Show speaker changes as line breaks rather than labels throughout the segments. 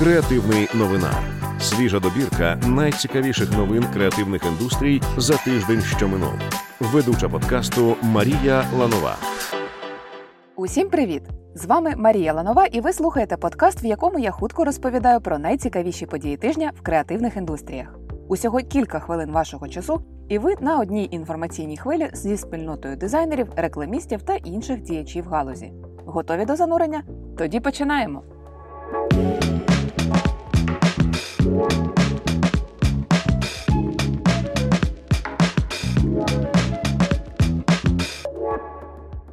Креативний новина. Свіжа добірка найцікавіших новин креативних індустрій за тиждень, що минув. Ведуча подкасту Марія Ланова.
Усім привіт! З вами Марія Ланова, і ви слухаєте подкаст, в якому я хутко розповідаю про найцікавіші події тижня в креативних індустріях. Усього кілька хвилин вашого часу, і ви на одній інформаційній хвилі зі спільнотою дизайнерів, рекламістів та інших діячів галузі. Готові до занурення? Тоді починаємо.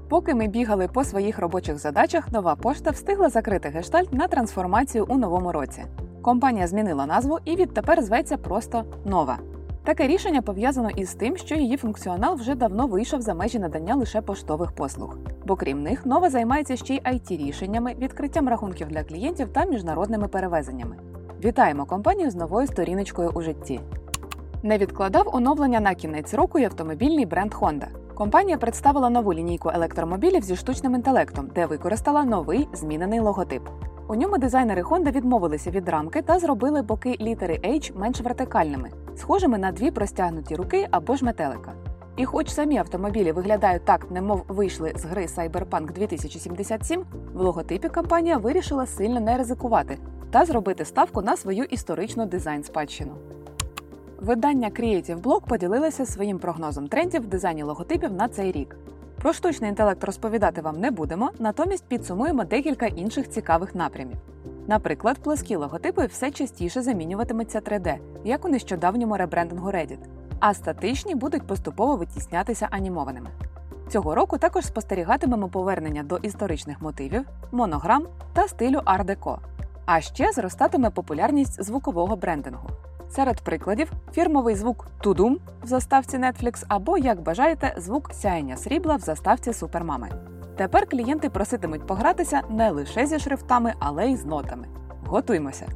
Поки ми бігали по своїх робочих задачах, нова пошта встигла закрити гештальт на трансформацію у новому році. Компанія змінила назву і відтепер зветься просто нова. Таке рішення пов'язано із тим, що її функціонал вже давно вийшов за межі надання лише поштових послуг. Бо крім них, нова займається ще й it рішеннями, відкриттям рахунків для клієнтів та міжнародними перевезеннями. Вітаємо компанію з новою сторіночкою у житті. Не відкладав оновлення на кінець року й автомобільний бренд Honda. Компанія представила нову лінійку електромобілів зі штучним інтелектом, де використала новий змінений логотип. У ньому дизайнери Honda відмовилися від рамки та зробили боки літери H менш вертикальними, схожими на дві простягнуті руки або ж метелика. І хоч самі автомобілі виглядають так, немов вийшли з гри Cyberpunk 2077, в логотипі компанія вирішила сильно не ризикувати та зробити ставку на свою історичну дизайн-спадщину. Видання Creative Blog поділилося своїм прогнозом трендів в дизайні логотипів на цей рік. Про штучний інтелект розповідати вам не будемо, натомість підсумуємо декілька інших цікавих напрямів. Наприклад, плоскі логотипи все частіше замінюватимуться 3D, як у нещодавньому ребрендингу Reddit, а статичні будуть поступово витіснятися анімованими. Цього року також спостерігатимемо повернення до історичних мотивів, монограм та стилю ар-деко. А ще зростатиме популярність звукового брендингу. Серед прикладів фірмовий звук Тудум в заставці Netflix або, як бажаєте, звук сяєння срібла в заставці Супермами. Тепер клієнти проситимуть погратися не лише зі шрифтами, але й з нотами. Готуймося!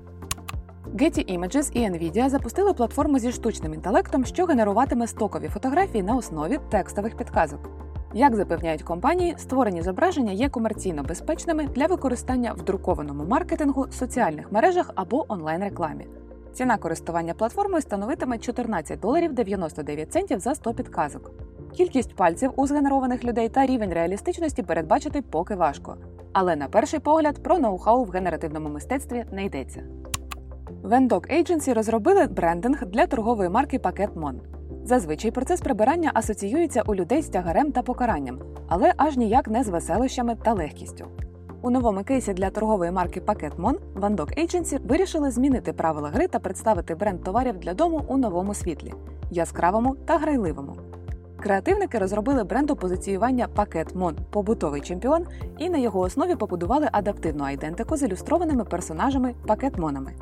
Getty Images і Nvidia запустили платформу зі штучним інтелектом, що генеруватиме стокові фотографії на основі текстових підказок. Як запевняють компанії, створені зображення є комерційно безпечними для використання в друкованому маркетингу, соціальних мережах або онлайн-рекламі. Ціна користування платформою становитиме 14 доларів 99 центів за 100 підказок. Кількість пальців у згенерованих людей та рівень реалістичності передбачити поки важко. Але на перший погляд про ноу-хау в генеративному мистецтві не йдеться. Vendog Agency розробили брендинг для торгової марки Пакет Mon. Зазвичай процес прибирання асоціюється у людей з тягарем та покаранням, але аж ніяк не з веселощами та легкістю. У новому кейсі для торгової марки Пакет Mon Вандок Agency вирішили змінити правила гри та представити бренд товарів для дому у новому світлі яскравому та грайливому. Креативники розробили бренд опозиціювання Пакет Mon побутовий чемпіон і на його основі побудували адаптивну айдентику з ілюстрованими персонажами пакетмонами.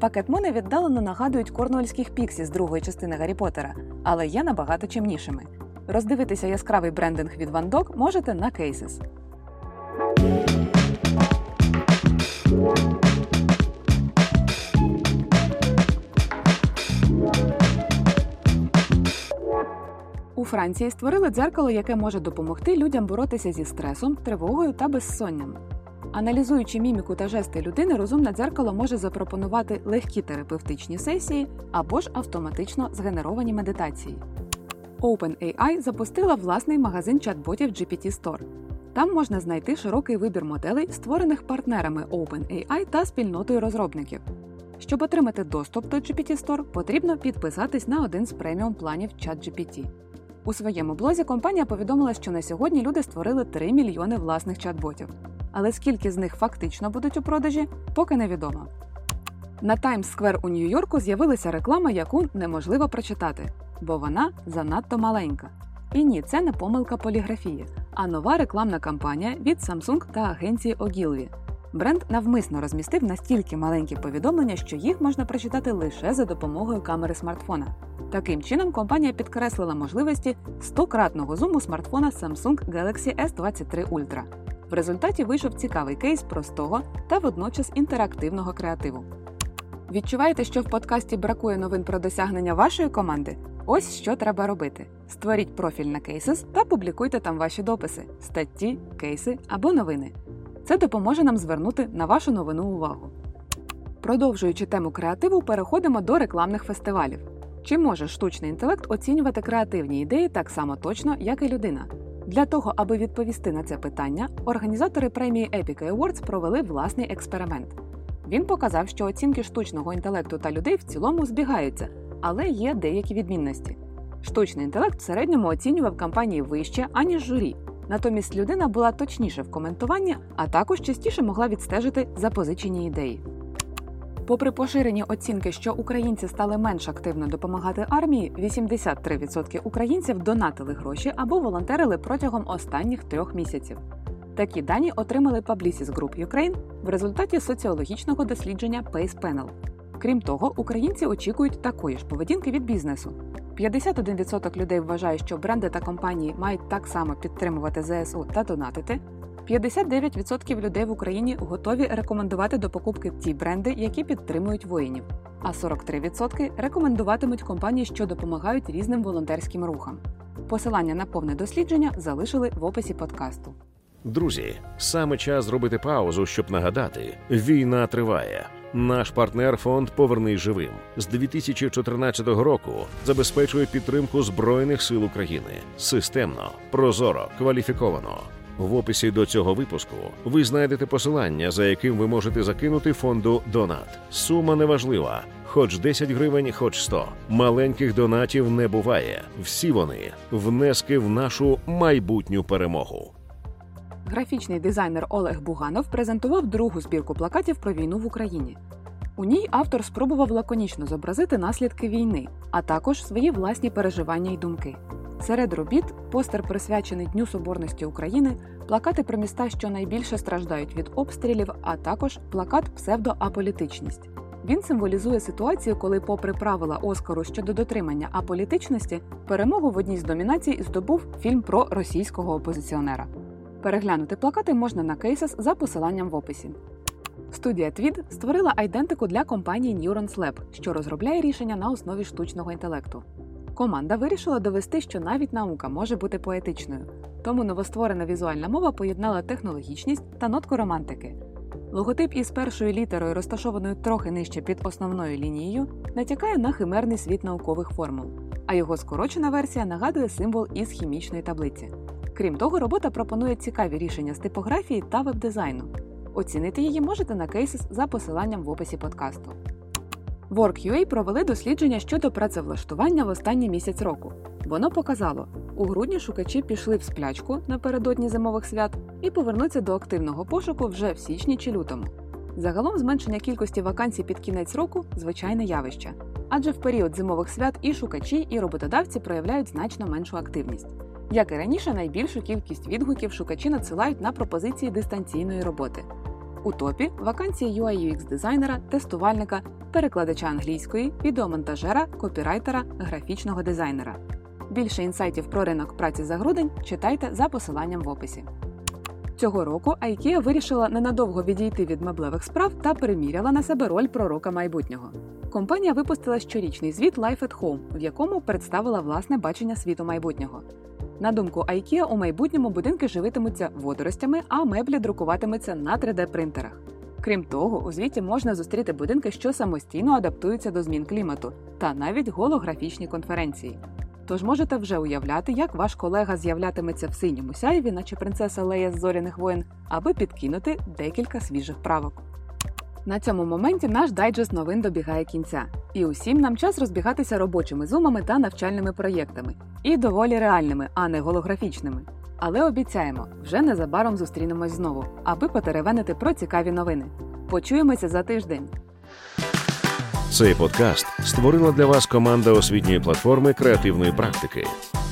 Пакетмони віддалено нагадують корнуольських піксі з другої частини Гаррі Поттера, але є набагато чимнішими. Роздивитися яскравий брендинг від Dog можете на Cases. У Франції створили дзеркало, яке може допомогти людям боротися зі стресом, тривогою та безсонням. Аналізуючи міміку та жести людини, розумне дзеркало може запропонувати легкі терапевтичні сесії або ж автоматично згенеровані медитації. OpenAI запустила власний магазин чат-ботів GPT Store. Там можна знайти широкий вибір моделей, створених партнерами OpenAI та спільнотою розробників. Щоб отримати доступ до GPT Store, потрібно підписатись на один з преміум планів ChatGPT. У своєму блозі компанія повідомила, що на сьогодні люди створили 3 мільйони власних чат-ботів. Але скільки з них фактично будуть у продажі, поки невідомо. На Square у Нью-Йорку з'явилася реклама, яку неможливо прочитати, бо вона занадто маленька. І ні, це не помилка поліграфії, а нова рекламна кампанія від Samsung та агенції Ogilvy. Бренд навмисно розмістив настільки маленькі повідомлення, що їх можна прочитати лише за допомогою камери смартфона. Таким чином, компанія підкреслила можливості 100-кратного зуму смартфона Samsung Galaxy S23 Ultra. В результаті вийшов цікавий кейс простого та водночас інтерактивного креативу. Відчуваєте, що в подкасті бракує новин про досягнення вашої команди? Ось що треба робити: створіть профіль на Cases та публікуйте там ваші дописи, статті, кейси або новини. Це допоможе нам звернути на вашу новину увагу. Продовжуючи тему креативу, переходимо до рекламних фестивалів. Чи може штучний інтелект оцінювати креативні ідеї так само точно, як і людина? Для того, аби відповісти на це питання, організатори премії Epic Awards провели власний експеримент. Він показав, що оцінки штучного інтелекту та людей в цілому збігаються, але є деякі відмінності. Штучний інтелект в середньому оцінював кампанії вище, аніж журі. Натомість людина була точніше в коментуванні, а також частіше могла відстежити запозичені ідеї. Попри поширені оцінки, що українці стали менш активно допомагати армії, 83% українців донатили гроші або волонтерили протягом останніх трьох місяців. Такі дані отримали Publicis Group Ukraine в результаті соціологічного дослідження Pace Panel. Крім того, українці очікують такої ж поведінки від бізнесу. 51% людей вважає, що бренди та компанії мають так само підтримувати ЗСУ та донатити. 59% людей в Україні готові рекомендувати до покупки ті бренди, які підтримують воїнів. А 43% рекомендуватимуть компанії, що допомагають різним волонтерським рухам. Посилання на повне дослідження залишили в описі подкасту.
Друзі, саме час зробити паузу, щоб нагадати: війна триває. Наш партнер фонд Повернись живим з 2014 року забезпечує підтримку збройних сил України системно, прозоро, кваліфіковано. В описі до цього випуску ви знайдете посилання, за яким ви можете закинути фонду Донат. Сума неважлива, хоч 10 гривень, хоч 100. Маленьких донатів не буває. Всі вони внески в нашу майбутню перемогу.
Графічний дизайнер Олег Буганов презентував другу збірку плакатів про війну в Україні. У ній автор спробував лаконічно зобразити наслідки війни, а також свої власні переживання й думки. Серед робіт постер присвячений Дню Соборності України, плакати про міста, що найбільше страждають від обстрілів, а також плакат псевдоаполітичність. Він символізує ситуацію, коли, попри правила Оскару щодо дотримання аполітичності, перемогу в одній з номінацій здобув фільм про російського опозиціонера. Переглянути плакати можна на кейсес за посиланням в описі. Студія Твід створила айдентику для компанії Neurons Lab, що розробляє рішення на основі штучного інтелекту. Команда вирішила довести, що навіть наука може бути поетичною, тому новостворена візуальна мова поєднала технологічність та нотку романтики. Логотип із першою літерою, розташованою трохи нижче під основною лінією, натякає на химерний світ наукових формул, а його скорочена версія нагадує символ із хімічної таблиці. Крім того, робота пропонує цікаві рішення з типографії та веб-дизайну. Оцінити її можете на кейсис за посиланням в описі подкасту. WorkUA провели дослідження щодо працевлаштування в останній місяць року. Воно показало, у грудні шукачі пішли в сплячку напередодні зимових свят і повернуться до активного пошуку вже в січні чи лютому. Загалом зменшення кількості вакансій під кінець року звичайне явище, адже в період зимових свят і шукачі, і роботодавці проявляють значно меншу активність. Як і раніше, найбільшу кількість відгуків шукачі надсилають на пропозиції дистанційної роботи. У топі вакансії UI UX дизайнера, тестувальника, перекладача англійської, відеомонтажера, копірайтера, графічного дизайнера. Більше інсайтів про ринок праці за грудень читайте за посиланням в описі. Цього року IKEA вирішила ненадовго відійти від меблевих справ та переміряла на себе роль пророка майбутнього. Компанія випустила щорічний звіт Life at Home, в якому представила власне бачення світу майбутнього. На думку IKEA, у майбутньому будинки живитимуться водоростями, а меблі друкуватимуться на 3D-принтерах. Крім того, у звіті можна зустріти будинки, що самостійно адаптуються до змін клімату, та навіть голографічні конференції. Тож можете вже уявляти, як ваш колега з'являтиметься в синьому сяйві, наче принцеса Лея з зоряних воєн, аби підкинути декілька свіжих правок. На цьому моменті наш дайджест новин добігає кінця, і усім нам час розбігатися робочими зумами та навчальними проєктами, і доволі реальними, а не голографічними. Але обіцяємо, вже незабаром зустрінемось знову, аби потеревенити про цікаві новини. Почуємося за тиждень.
Цей подкаст створила для вас команда освітньої платформи креативної практики.